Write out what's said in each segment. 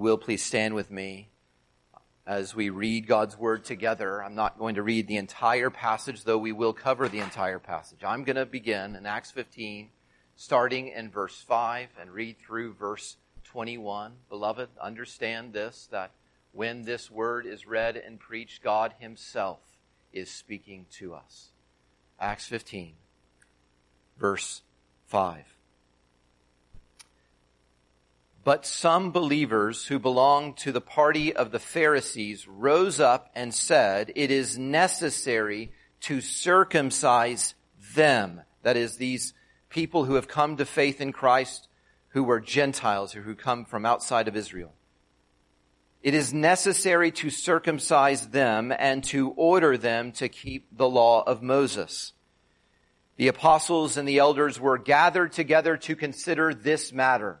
will please stand with me as we read God's word together. I'm not going to read the entire passage, though we will cover the entire passage. I'm going to begin in Acts 15, starting in verse 5 and read through verse 21. Beloved, understand this, that when this word is read and preached, God himself is speaking to us. Acts 15, verse 5. But some believers who belonged to the party of the Pharisees rose up and said, it is necessary to circumcise them. That is, these people who have come to faith in Christ who were Gentiles or who come from outside of Israel. It is necessary to circumcise them and to order them to keep the law of Moses. The apostles and the elders were gathered together to consider this matter.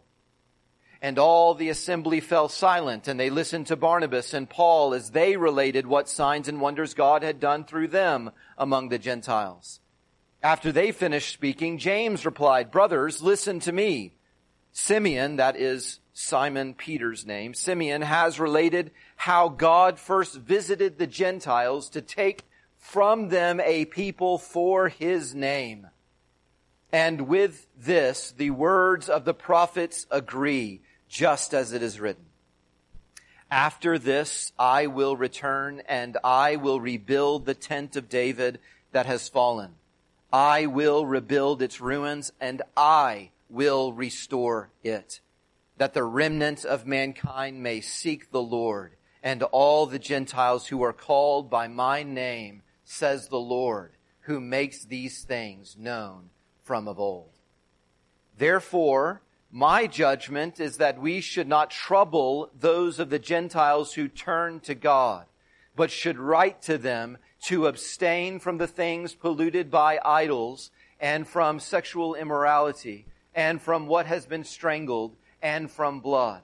And all the assembly fell silent and they listened to Barnabas and Paul as they related what signs and wonders God had done through them among the Gentiles. After they finished speaking, James replied, Brothers, listen to me. Simeon, that is Simon Peter's name, Simeon has related how God first visited the Gentiles to take from them a people for his name. And with this, the words of the prophets agree just as it is written. After this, I will return and I will rebuild the tent of David that has fallen. I will rebuild its ruins and I will restore it, that the remnant of mankind may seek the Lord and all the Gentiles who are called by my name, says the Lord, who makes these things known from of old. Therefore, my judgment is that we should not trouble those of the Gentiles who turn to God, but should write to them to abstain from the things polluted by idols and from sexual immorality and from what has been strangled and from blood.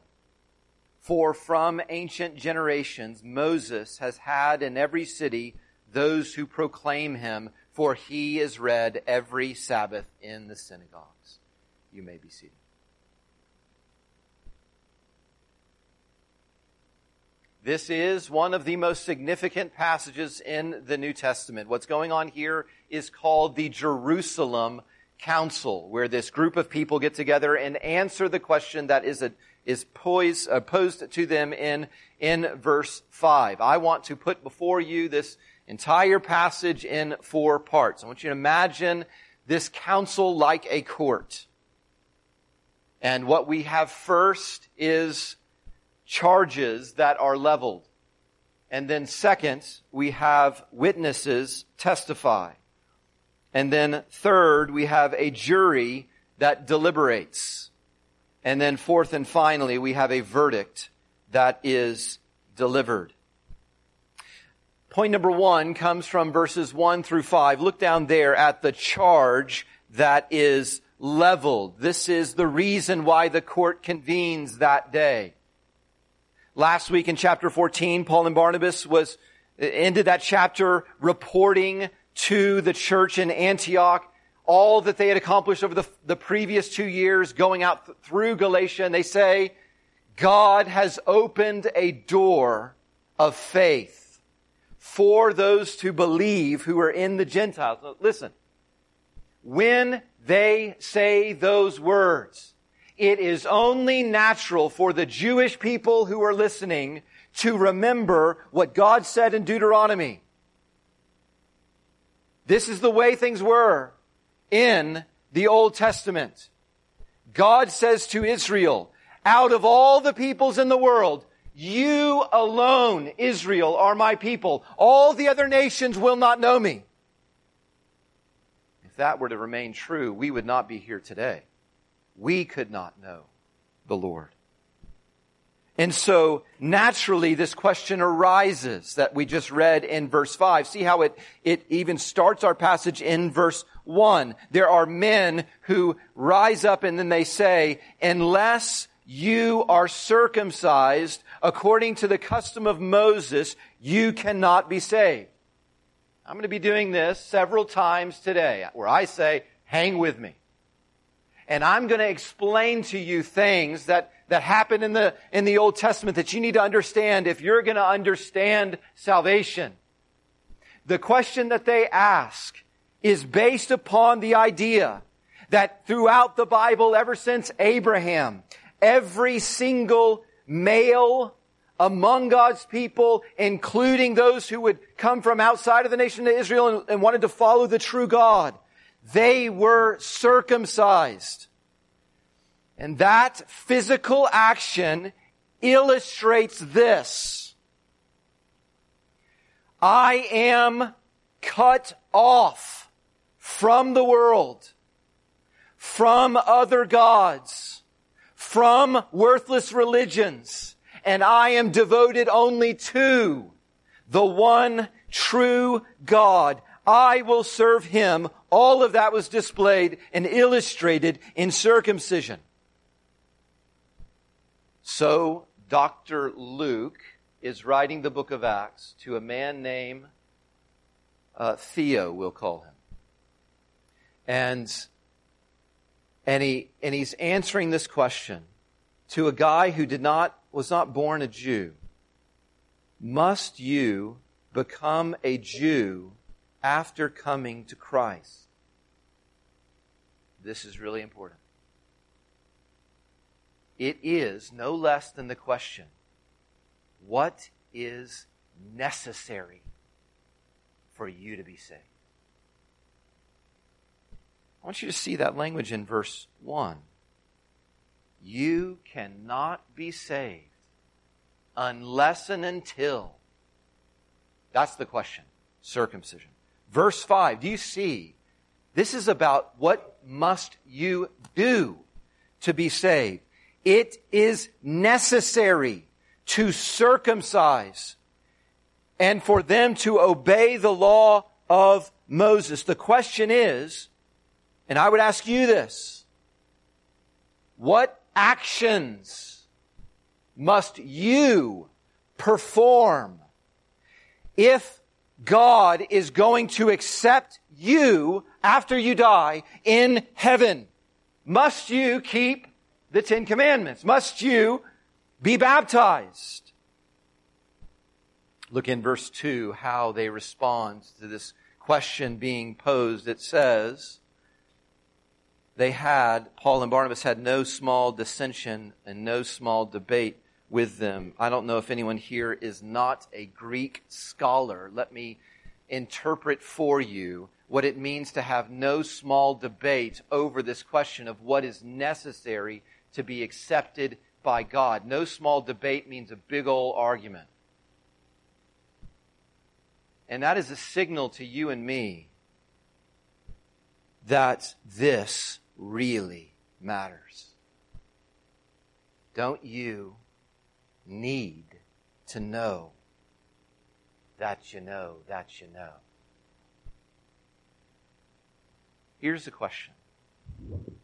For from ancient generations Moses has had in every city those who proclaim him, for he is read every Sabbath in the synagogues. You may be seated. This is one of the most significant passages in the New Testament. What's going on here is called the Jerusalem Council, where this group of people get together and answer the question that is, a, is poised, uh, posed to them in, in verse 5. I want to put before you this entire passage in four parts. I want you to imagine this council like a court. And what we have first is charges that are leveled. And then second, we have witnesses testify. And then third, we have a jury that deliberates. And then fourth and finally, we have a verdict that is delivered. Point number one comes from verses one through five. Look down there at the charge that is leveled. This is the reason why the court convenes that day. Last week in chapter 14, Paul and Barnabas was, ended that chapter reporting to the church in Antioch all that they had accomplished over the, the previous two years going out th- through Galatia. And they say, God has opened a door of faith for those to believe who are in the Gentiles. Listen, when they say those words, it is only natural for the Jewish people who are listening to remember what God said in Deuteronomy. This is the way things were in the Old Testament. God says to Israel, out of all the peoples in the world, you alone, Israel, are my people. All the other nations will not know me. If that were to remain true, we would not be here today. We could not know the Lord. And so naturally this question arises that we just read in verse 5. See how it, it even starts our passage in verse 1. There are men who rise up and then they say, unless you are circumcised according to the custom of Moses, you cannot be saved. I'm going to be doing this several times today where I say, hang with me. And I'm going to explain to you things that that happen in the, in the Old Testament that you need to understand if you're going to understand salvation. The question that they ask is based upon the idea that throughout the Bible, ever since Abraham, every single male among God's people, including those who would come from outside of the nation of Israel and, and wanted to follow the true God, they were circumcised. And that physical action illustrates this. I am cut off from the world, from other gods, from worthless religions, and I am devoted only to the one true God. I will serve him. All of that was displayed and illustrated in circumcision. So Dr. Luke is writing the book of Acts to a man named uh, Theo, we'll call him. And, and, he, and he's answering this question to a guy who did not, was not born a Jew. Must you become a Jew after coming to Christ? This is really important. It is no less than the question what is necessary for you to be saved? I want you to see that language in verse 1. You cannot be saved unless and until. That's the question. Circumcision. Verse 5. Do you see? This is about what must you do to be saved. It is necessary to circumcise and for them to obey the law of Moses. The question is, and I would ask you this, what actions must you perform if God is going to accept you after you die in heaven? Must you keep the Ten Commandments. Must you be baptized? Look in verse 2 how they respond to this question being posed. It says, they had, Paul and Barnabas had no small dissension and no small debate with them. I don't know if anyone here is not a Greek scholar. Let me interpret for you what it means to have no small debate over this question of what is necessary to be accepted by God. No small debate means a big old argument. And that is a signal to you and me that this really matters. Don't you need to know that you know that you know? Here's the question,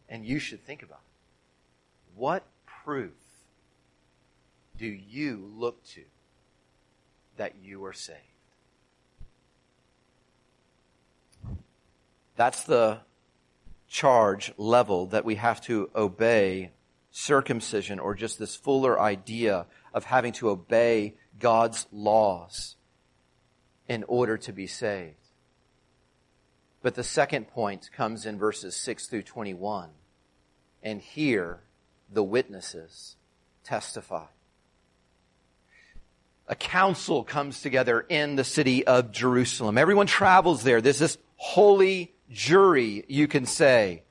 and you should think about it. What proof do you look to that you are saved? That's the charge level that we have to obey circumcision or just this fuller idea of having to obey God's laws in order to be saved. But the second point comes in verses 6 through 21. And here the witnesses testify. a council comes together in the city of Jerusalem. Everyone travels there. There's this holy jury, you can say.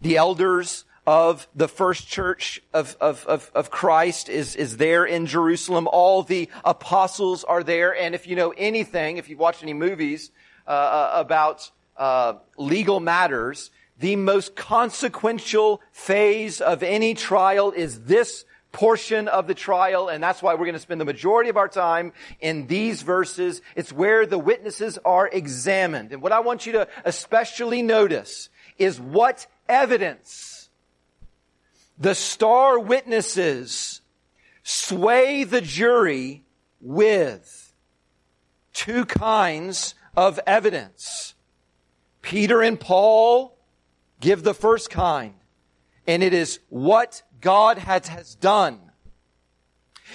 The elders of the first church of, of, of, of, Christ is, is there in Jerusalem. All the apostles are there. And if you know anything, if you've watched any movies uh, uh about uh, legal matters, the most consequential phase of any trial is this portion of the trial, and that's why we're going to spend the majority of our time in these verses. It's where the witnesses are examined. And what I want you to especially notice is what evidence the star witnesses sway the jury with two kinds of evidence. Peter and Paul give the first kind, and it is what God has, done.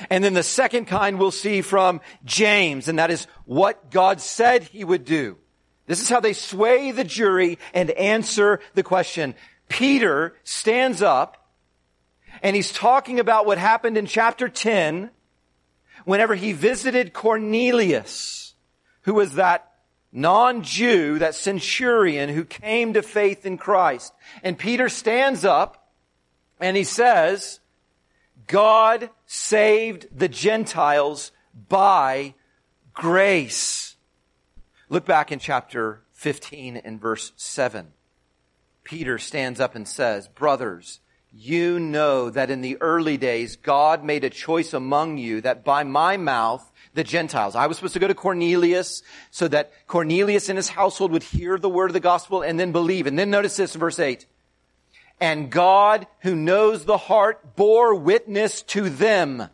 And then the second kind we'll see from James, and that is what God said he would do. This is how they sway the jury and answer the question. Peter stands up and he's talking about what happened in chapter 10 whenever he visited Cornelius, who was that non-Jew, that centurion who came to faith in Christ. And Peter stands up and he says, God saved the Gentiles by grace. Look back in chapter 15 and verse 7. Peter stands up and says, Brothers, you know that in the early days God made a choice among you that by my mouth the Gentiles. I was supposed to go to Cornelius so that Cornelius and his household would hear the word of the gospel and then believe. And then notice this in verse 8. And God, who knows the heart, bore witness to them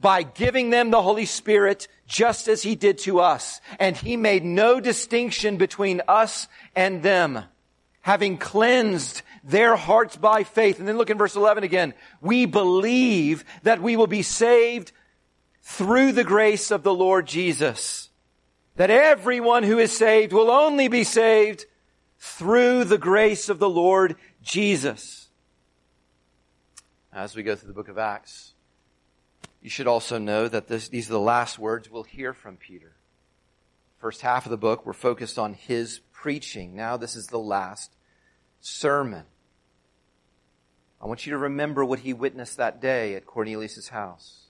by giving them the Holy Spirit just as he did to us. And he made no distinction between us and them, having cleansed their hearts by faith. And then look in verse 11 again. We believe that we will be saved through the grace of the Lord Jesus. That everyone who is saved will only be saved through the grace of the Lord Jesus. As we go through the book of Acts, you should also know that this, these are the last words we'll hear from Peter. First half of the book, we're focused on his preaching. Now this is the last sermon. I want you to remember what he witnessed that day at Cornelius' house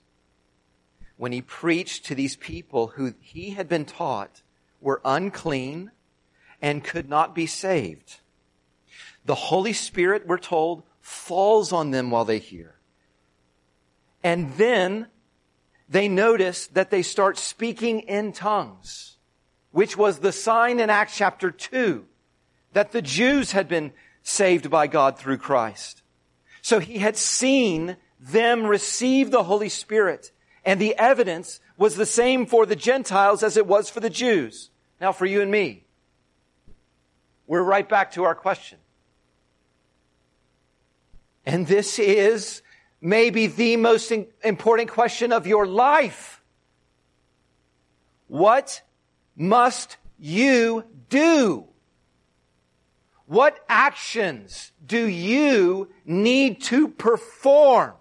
when he preached to these people who he had been taught were unclean and could not be saved. The Holy Spirit, we're told, falls on them while they hear. And then they notice that they start speaking in tongues, which was the sign in Acts chapter 2 that the Jews had been saved by God through Christ. So he had seen them receive the Holy Spirit and the evidence was the same for the Gentiles as it was for the Jews. Now for you and me, we're right back to our question. And this is maybe the most important question of your life. What must you do? What actions do you need to perform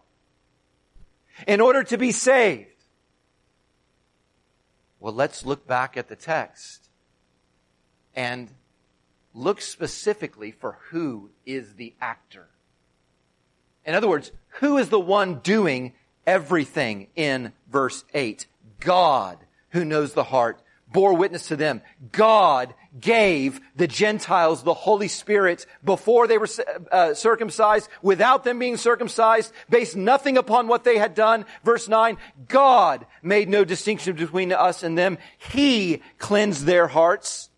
in order to be saved? Well, let's look back at the text and look specifically for who is the actor. In other words, who is the one doing everything in verse 8? God, who knows the heart, bore witness to them. God gave the Gentiles the Holy Spirit before they were uh, circumcised, without them being circumcised, based nothing upon what they had done. Verse 9, God made no distinction between us and them. He cleansed their hearts.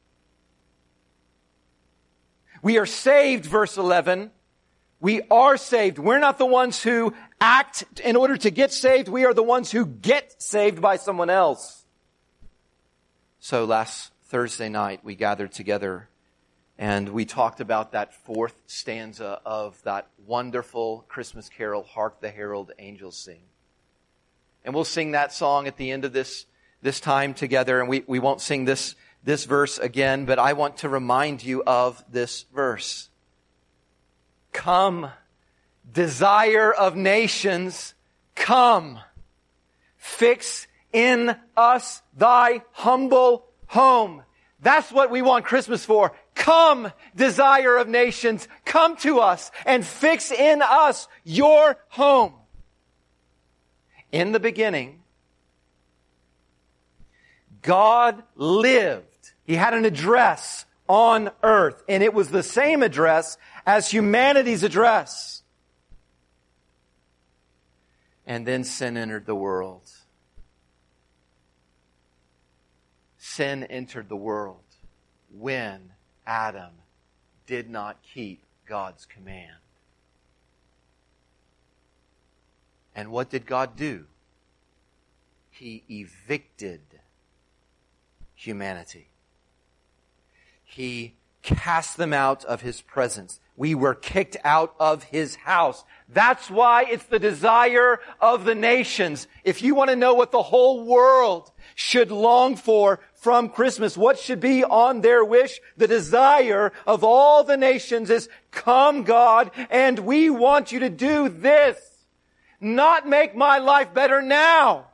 We are saved, verse 11. We are saved. We're not the ones who act in order to get saved. We are the ones who get saved by someone else. So last Thursday night, we gathered together and we talked about that fourth stanza of that wonderful Christmas carol, Hark the Herald Angels Sing. And we'll sing that song at the end of this, this time together, and we, we won't sing this, this verse again, but I want to remind you of this verse. Come, desire of nations, come, fix in us thy humble home. That's what we want Christmas for. Come, desire of nations, come to us and fix in us your home. In the beginning, God lived. He had an address on earth, and it was the same address as humanity's address. And then sin entered the world. Sin entered the world when Adam did not keep God's command. And what did God do? He evicted humanity. He cast them out of his presence. We were kicked out of his house. That's why it's the desire of the nations. If you want to know what the whole world should long for from Christmas, what should be on their wish? The desire of all the nations is, come God, and we want you to do this. Not make my life better now,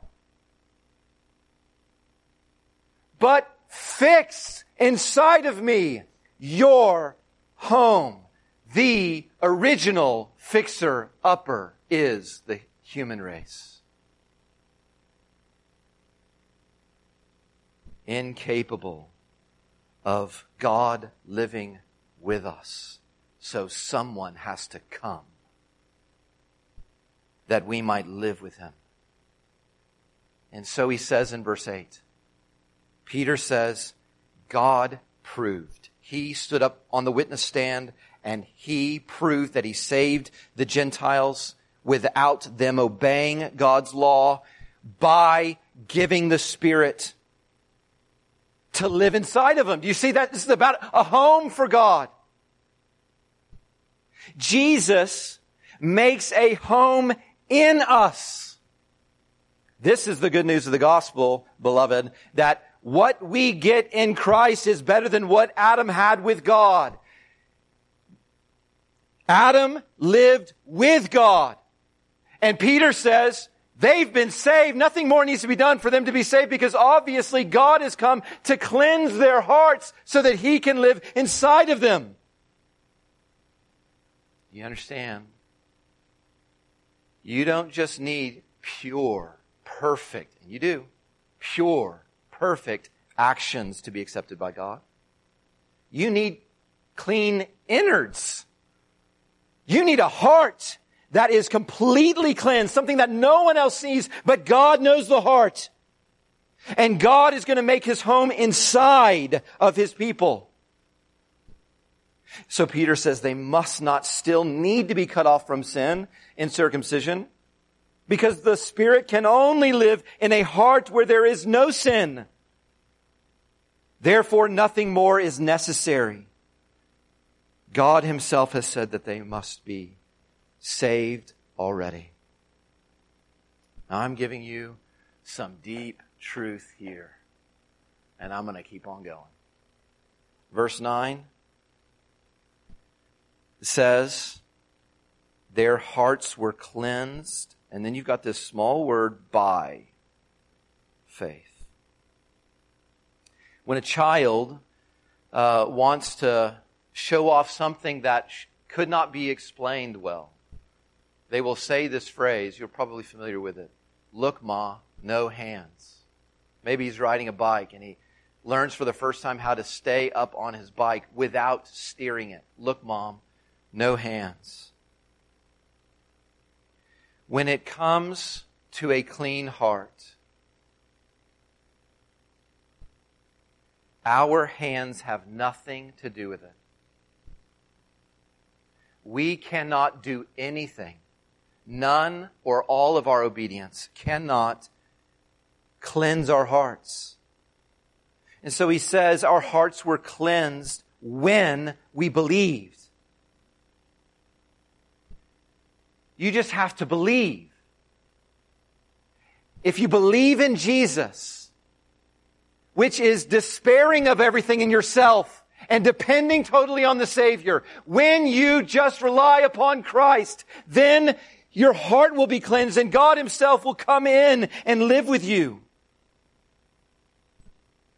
but fix inside of me your home. The original fixer upper is the human race. Incapable of God living with us. So someone has to come that we might live with him. And so he says in verse 8, Peter says, God proved. He stood up on the witness stand and he proved that he saved the Gentiles without them obeying God's law by giving the Spirit to live inside of them. Do you see that? This is about a home for God. Jesus makes a home in us. This is the good news of the gospel, beloved, that what we get in Christ is better than what Adam had with God. Adam lived with God. And Peter says, they've been saved. Nothing more needs to be done for them to be saved because obviously God has come to cleanse their hearts so that he can live inside of them. You understand? You don't just need pure, perfect, and you do, pure, perfect actions to be accepted by God. You need clean innards. You need a heart that is completely cleansed, something that no one else sees, but God knows the heart. And God is going to make his home inside of his people. So Peter says they must not still need to be cut off from sin in circumcision because the Spirit can only live in a heart where there is no sin. Therefore, nothing more is necessary. God himself has said that they must be saved already. Now, I'm giving you some deep truth here, and I'm going to keep on going. Verse 9 says, Their hearts were cleansed, and then you've got this small word by faith when a child uh, wants to show off something that sh- could not be explained well, they will say this phrase. You're probably familiar with it. Look, Ma, no hands. Maybe he's riding a bike and he learns for the first time how to stay up on his bike without steering it. Look, Mom, no hands. When it comes to a clean heart, Our hands have nothing to do with it. We cannot do anything. None or all of our obedience cannot cleanse our hearts. And so he says our hearts were cleansed when we believed. You just have to believe. If you believe in Jesus, which is despairing of everything in yourself and depending totally on the Savior. When you just rely upon Christ, then your heart will be cleansed and God himself will come in and live with you.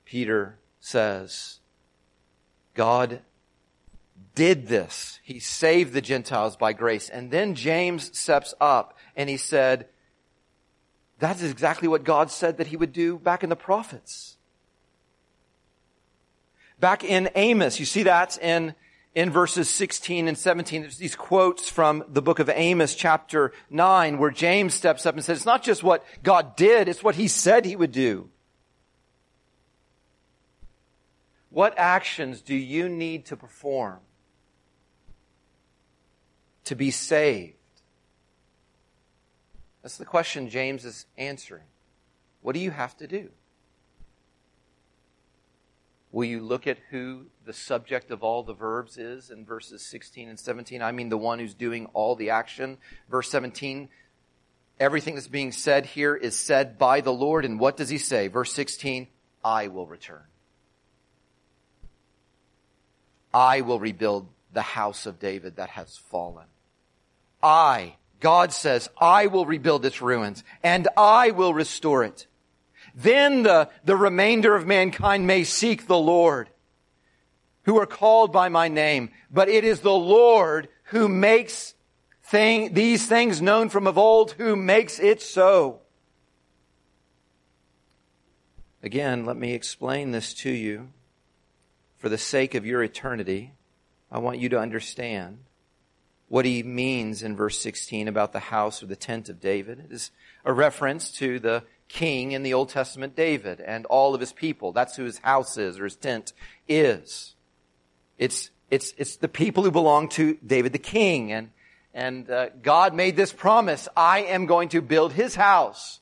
Peter says, God did this. He saved the Gentiles by grace. And then James steps up and he said, that is exactly what God said that he would do back in the prophets. Back in Amos, you see that in, in verses 16 and 17. There's these quotes from the book of Amos chapter 9 where James steps up and says, it's not just what God did, it's what he said he would do. What actions do you need to perform to be saved? That's the question James is answering. What do you have to do? Will you look at who the subject of all the verbs is in verses 16 and 17? I mean, the one who's doing all the action. Verse 17, everything that's being said here is said by the Lord. And what does he say? Verse 16, I will return. I will rebuild the house of David that has fallen. I, God says, I will rebuild its ruins and I will restore it. Then the, the remainder of mankind may seek the Lord who are called by my name. But it is the Lord who makes thing, these things known from of old, who makes it so. Again, let me explain this to you for the sake of your eternity. I want you to understand what he means in verse 16 about the house or the tent of David. It is a reference to the king in the Old Testament, David, and all of his people. That's who his house is or his tent is. It's, it's, it's the people who belong to David the king. And, and uh, God made this promise, I am going to build his house.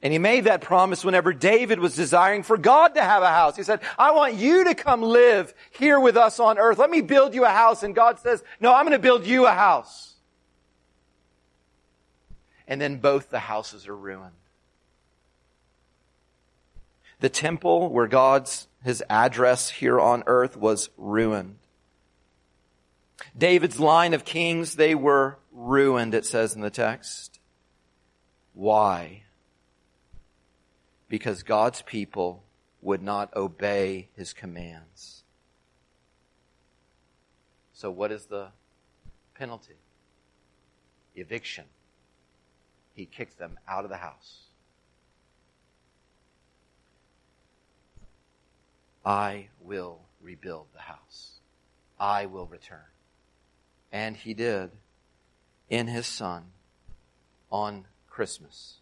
And he made that promise whenever David was desiring for God to have a house. He said, I want you to come live here with us on earth. Let me build you a house. And God says, no, I'm going to build you a house. And then both the houses are ruined. The temple where God's, his address here on earth was ruined. David's line of kings, they were ruined, it says in the text. Why? because God's people would not obey his commands. So, what is the penalty? Eviction. He kicks them out of the house. I will rebuild the house. I will return. And he did in his son on Christmas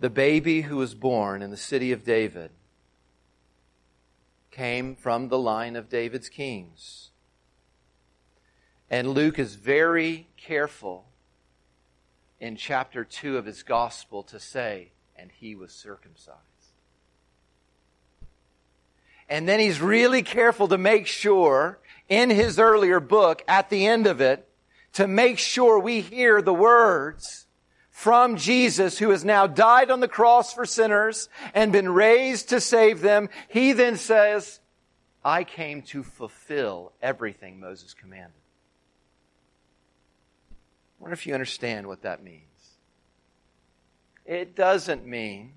the baby who was born in the city of David came from the line of David's kings. And Luke is very careful in chapter 2 of his gospel to say, and he was circumcised. And then he's really careful to make sure in his earlier book, at the end of it, to make sure we hear the words, from Jesus who has now died on the cross for sinners and been raised to save them, he then says, I came to fulfill everything Moses commanded. Wonder if you understand what that means. It doesn't mean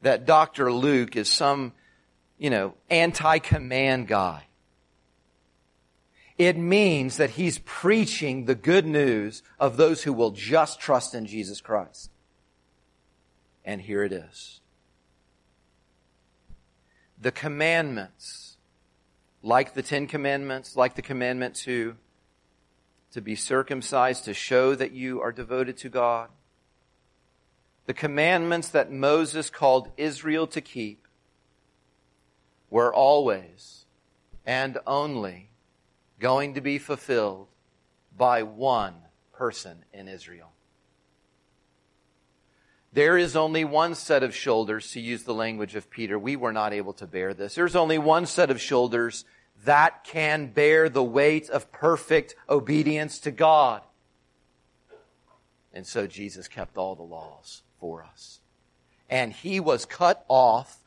that Dr. Luke is some, you know, anti-command guy. It means that he's preaching the good news of those who will just trust in Jesus Christ. And here it is. The commandments, like the Ten Commandments, like the commandment to, to be circumcised to show that you are devoted to God, the commandments that Moses called Israel to keep were always and only going to be fulfilled by one person in Israel. There is only one set of shoulders, to use the language of Peter. We were not able to bear this. There's only one set of shoulders that can bear the weight of perfect obedience to God. And so Jesus kept all the laws for us. And he was cut off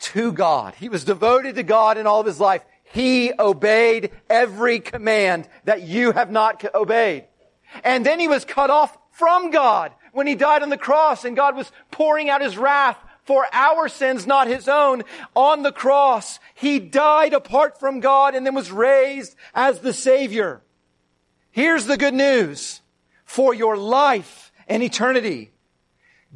to God. He was devoted to God in all of his life. He obeyed every command that you have not obeyed. And then he was cut off from God when he died on the cross and God was pouring out his wrath for our sins, not his own, on the cross. He died apart from God and then was raised as the Savior. Here's the good news for your life and eternity.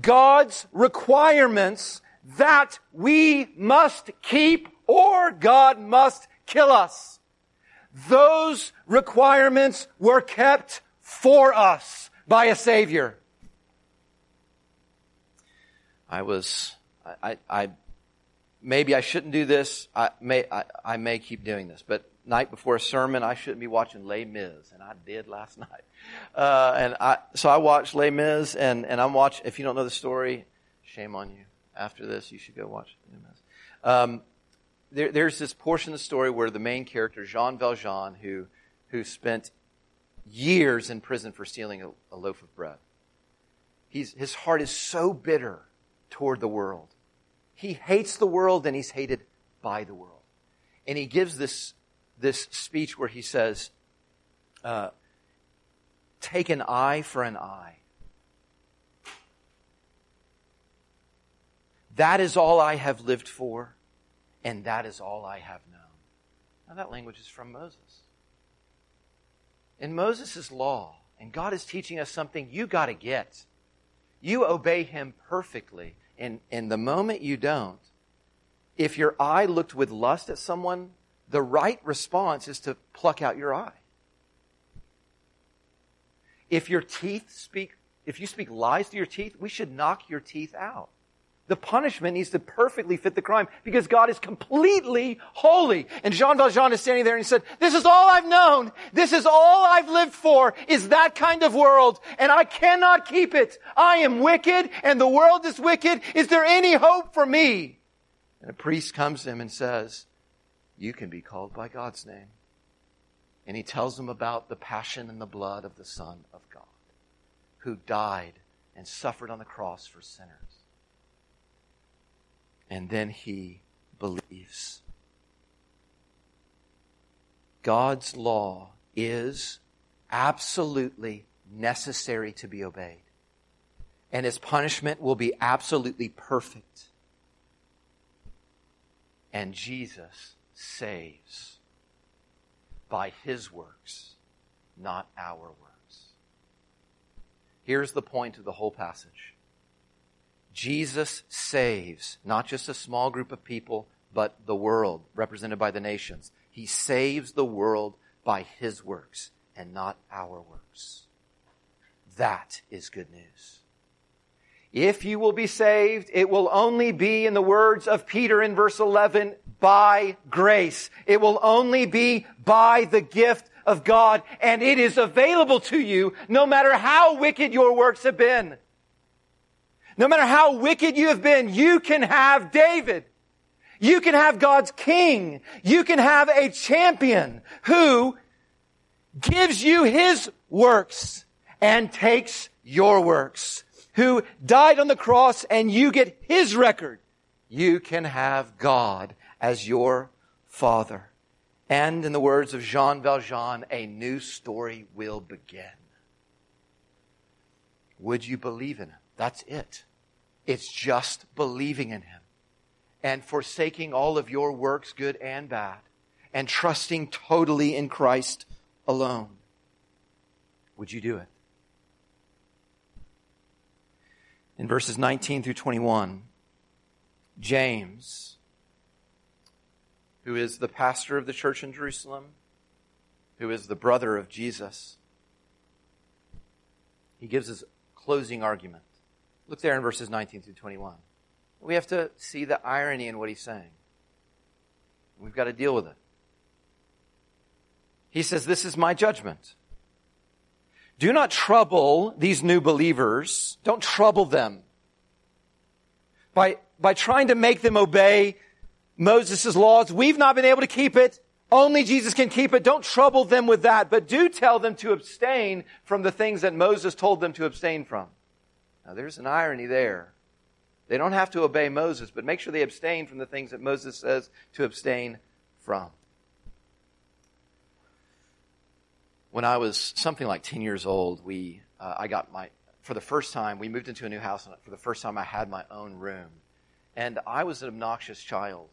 God's requirements that we must keep or God must kill us. Those requirements were kept for us by a Savior. I was, I, I, maybe I shouldn't do this. I may, I, I may keep doing this, but night before a sermon, I shouldn't be watching Les Mis, and I did last night. Uh, and I, so I watched Les Mis, and, and I'm watching, if you don't know the story, shame on you. After this, you should go watch Les Mis. Um, there, there's this portion of the story where the main character, Jean Valjean, who, who spent years in prison for stealing a, a loaf of bread. He's, his heart is so bitter toward the world. He hates the world and he's hated by the world. And he gives this, this speech where he says, uh, take an eye for an eye. That is all I have lived for, and that is all I have known. Now, that language is from Moses. In Moses' law, and God is teaching us something you got to get. You obey him perfectly. And, and the moment you don't, if your eye looked with lust at someone, the right response is to pluck out your eye. If your teeth speak, if you speak lies to your teeth, we should knock your teeth out. The punishment needs to perfectly fit the crime because God is completely holy. And Jean Valjean is standing there and he said, this is all I've known. This is all I've lived for is that kind of world and I cannot keep it. I am wicked and the world is wicked. Is there any hope for me? And a priest comes to him and says, you can be called by God's name. And he tells him about the passion and the blood of the Son of God who died and suffered on the cross for sinners and then he believes. God's law is absolutely necessary to be obeyed. And his punishment will be absolutely perfect. And Jesus saves by his works, not our works. Here's the point of the whole passage. Jesus saves not just a small group of people, but the world represented by the nations. He saves the world by his works and not our works. That is good news. If you will be saved, it will only be in the words of Peter in verse 11, by grace. It will only be by the gift of God, and it is available to you no matter how wicked your works have been. No matter how wicked you have been, you can have David. You can have God's king. You can have a champion who gives you his works and takes your works, who died on the cross and you get his record. You can have God as your father. And in the words of Jean Valjean, a new story will begin. Would you believe in him? That's it. It's just believing in Him and forsaking all of your works, good and bad, and trusting totally in Christ alone. Would you do it? In verses 19 through 21, James, who is the pastor of the church in Jerusalem, who is the brother of Jesus, he gives his closing argument. Look there in verses 19 through 21. We have to see the irony in what he's saying. We've got to deal with it. He says, This is my judgment. Do not trouble these new believers. Don't trouble them by, by trying to make them obey Moses' laws. We've not been able to keep it. Only Jesus can keep it. Don't trouble them with that, but do tell them to abstain from the things that Moses told them to abstain from. Now, there's an irony there. They don't have to obey Moses, but make sure they abstain from the things that Moses says to abstain from. When I was something like 10 years old, we, uh, I got my for the first time, we moved into a new house, and for the first time, I had my own room. And I was an obnoxious child.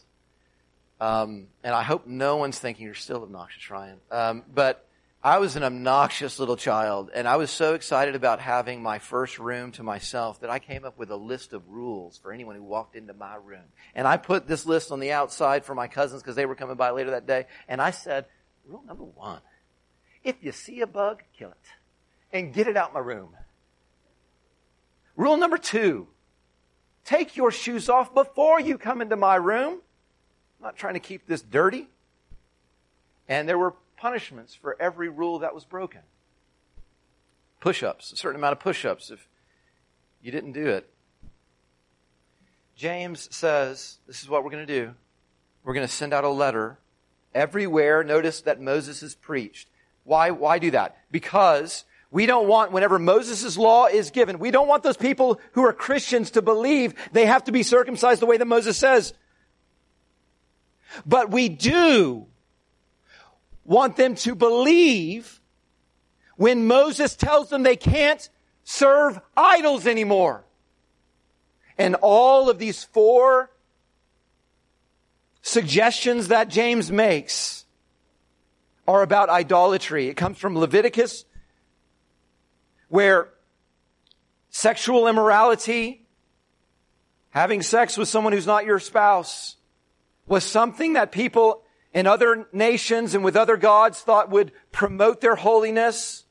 Um, and I hope no one's thinking you're still obnoxious, Ryan. Um, but I was an obnoxious little child, and I was so excited about having my first room to myself that I came up with a list of rules for anyone who walked into my room. And I put this list on the outside for my cousins because they were coming by later that day. And I said, rule number one, if you see a bug, kill it and get it out my room. Rule number two, take your shoes off before you come into my room. I'm not trying to keep this dirty. And there were punishments for every rule that was broken. Push ups, a certain amount of push ups if you didn't do it. James says, This is what we're going to do. We're going to send out a letter everywhere. Notice that Moses has preached. Why, why do that? Because we don't want, whenever Moses' law is given, we don't want those people who are Christians to believe they have to be circumcised the way that Moses says. But we do want them to believe when Moses tells them they can't serve idols anymore. And all of these four suggestions that James makes are about idolatry. It comes from Leviticus where sexual immorality, having sex with someone who's not your spouse, was something that people in other nations and with other gods thought would promote their holiness.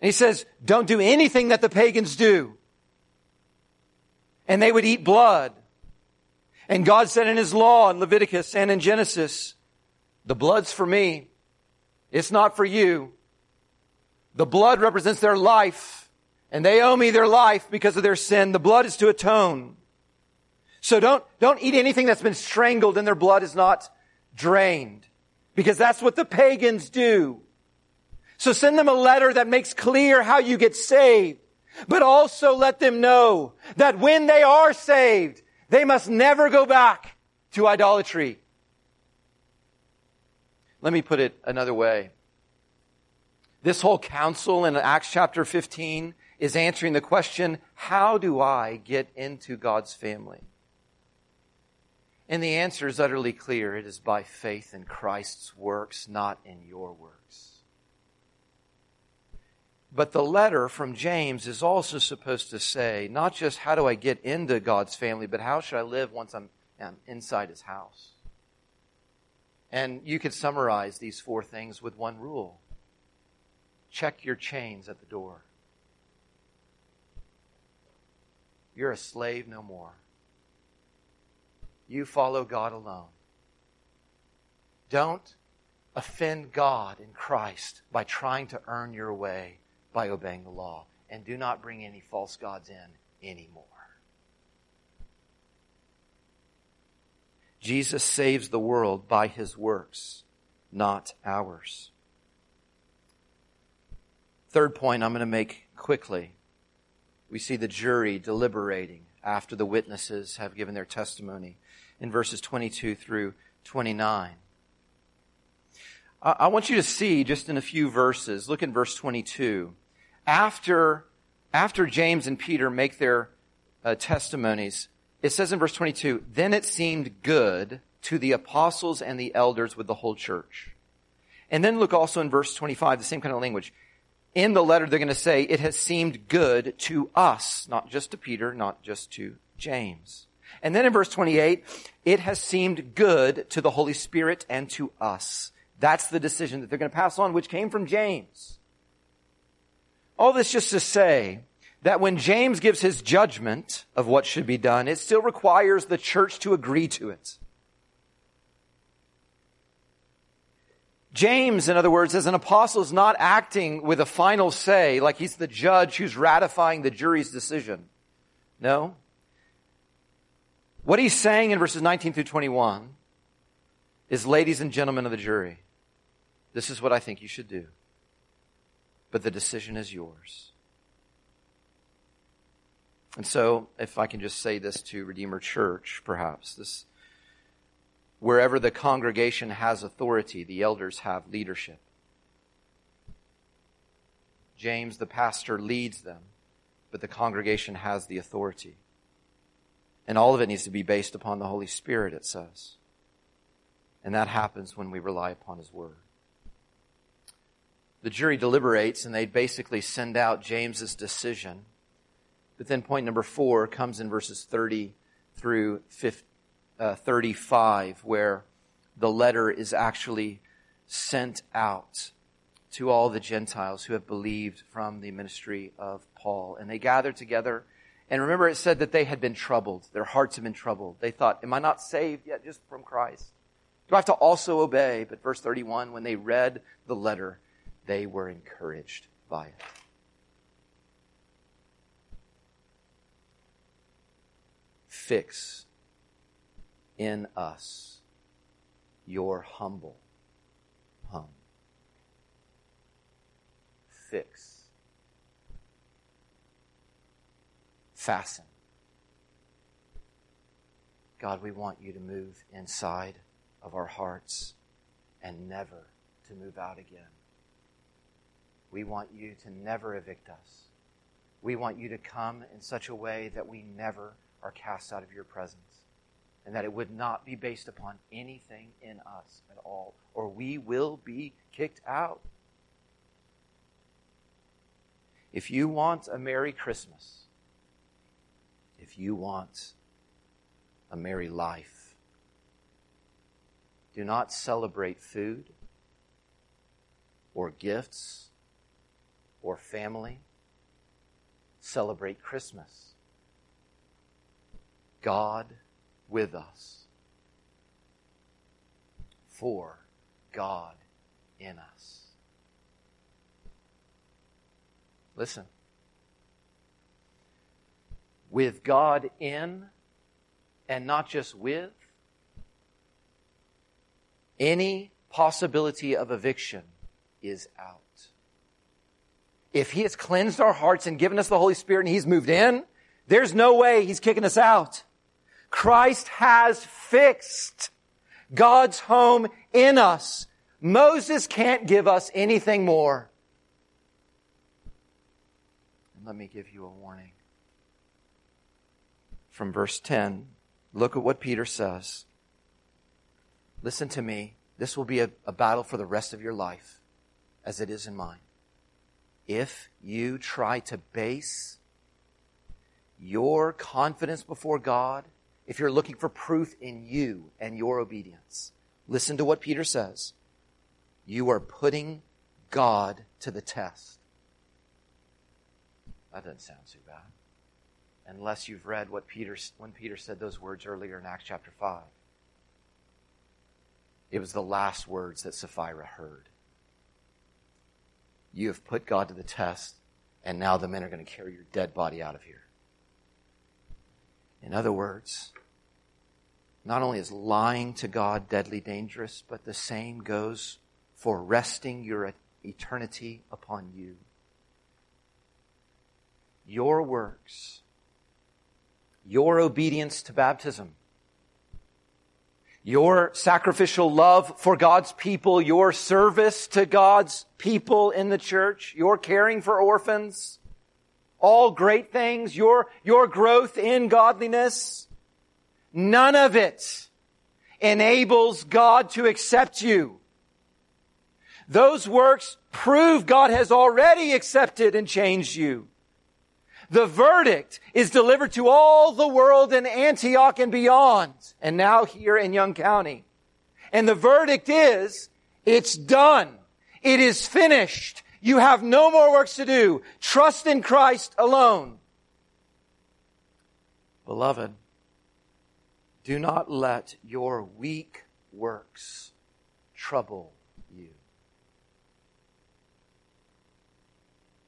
And he says, don't do anything that the pagans do. And they would eat blood. And God said in his law in Leviticus and in Genesis, the blood's for me. It's not for you. The blood represents their life, and they owe me their life because of their sin. The blood is to atone. So don't, don't eat anything that's been strangled and their blood is not drained. Because that's what the pagans do. So send them a letter that makes clear how you get saved. But also let them know that when they are saved, they must never go back to idolatry. Let me put it another way. This whole council in Acts chapter 15 is answering the question, how do I get into God's family? And the answer is utterly clear. It is by faith in Christ's works, not in your works. But the letter from James is also supposed to say, not just how do I get into God's family, but how should I live once I'm, I'm inside his house? And you could summarize these four things with one rule check your chains at the door. You're a slave no more. You follow God alone. Don't offend God in Christ by trying to earn your way by obeying the law. And do not bring any false gods in anymore. Jesus saves the world by his works, not ours. Third point I'm going to make quickly. We see the jury deliberating after the witnesses have given their testimony in verses 22 through 29. I want you to see just in a few verses, look in verse 22. After, after James and Peter make their uh, testimonies, it says in verse 22, then it seemed good to the apostles and the elders with the whole church. And then look also in verse 25, the same kind of language. In the letter, they're going to say, it has seemed good to us, not just to Peter, not just to James. And then in verse 28, it has seemed good to the Holy Spirit and to us. That's the decision that they're going to pass on, which came from James. All this just to say that when James gives his judgment of what should be done, it still requires the church to agree to it. James, in other words, as an apostle, is not acting with a final say, like he's the judge who's ratifying the jury's decision. No. What he's saying in verses 19 through 21 is, ladies and gentlemen of the jury, this is what I think you should do. But the decision is yours. And so, if I can just say this to Redeemer Church, perhaps, this Wherever the congregation has authority, the elders have leadership. James, the pastor, leads them, but the congregation has the authority. And all of it needs to be based upon the Holy Spirit, it says. And that happens when we rely upon His Word. The jury deliberates and they basically send out James's decision. But then point number four comes in verses 30 through 50, uh, 35, where the letter is actually sent out to all the Gentiles who have believed from the ministry of Paul. And they gather together. And remember, it said that they had been troubled. Their hearts had been troubled. They thought, Am I not saved yet just from Christ? Do I have to also obey? But verse 31, when they read the letter, they were encouraged by it. Fix in us your humble home. Fix. Fasten. God, we want you to move inside of our hearts and never to move out again. We want you to never evict us. We want you to come in such a way that we never are cast out of your presence. And that it would not be based upon anything in us at all, or we will be kicked out. If you want a Merry Christmas, if you want a merry life, do not celebrate food or gifts or family celebrate Christmas. God with us. For God in us. Listen. With God in, and not just with, any possibility of eviction is out. If He has cleansed our hearts and given us the Holy Spirit and He's moved in, there's no way He's kicking us out. Christ has fixed God's home in us. Moses can't give us anything more. And let me give you a warning. From verse 10, look at what Peter says. Listen to me. This will be a, a battle for the rest of your life, as it is in mine if you try to base your confidence before God, if you're looking for proof in you and your obedience, listen to what Peter says. You are putting God to the test. That doesn't sound too bad. Unless you've read what Peter, when Peter said those words earlier in Acts chapter 5. It was the last words that Sapphira heard. You have put God to the test, and now the men are going to carry your dead body out of here. In other words, not only is lying to God deadly dangerous, but the same goes for resting your eternity upon you. Your works, your obedience to baptism, your sacrificial love for God's people, your service to God's people in the church, your caring for orphans, all great things, your, your growth in godliness, none of it enables God to accept you. Those works prove God has already accepted and changed you. The verdict is delivered to all the world in Antioch and beyond, and now here in Young County. And the verdict is, it's done. It is finished. You have no more works to do. Trust in Christ alone. Beloved, do not let your weak works trouble you,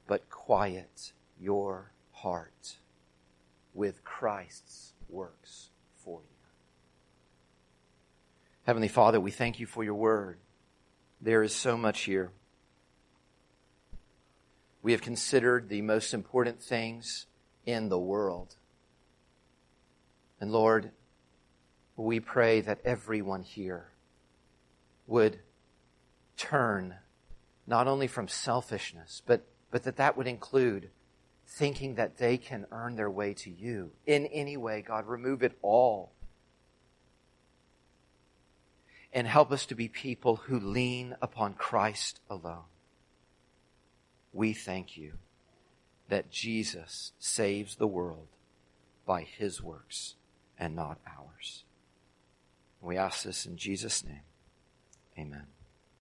but quiet your heart with Christ's works for you. Heavenly Father, we thank you for your word. There is so much here. We have considered the most important things in the world. And Lord, we pray that everyone here would turn not only from selfishness, but but that that would include thinking that they can earn their way to you in any way. God, remove it all. And help us to be people who lean upon Christ alone. We thank you that Jesus saves the world by his works and not ours. We ask this in Jesus' name. Amen.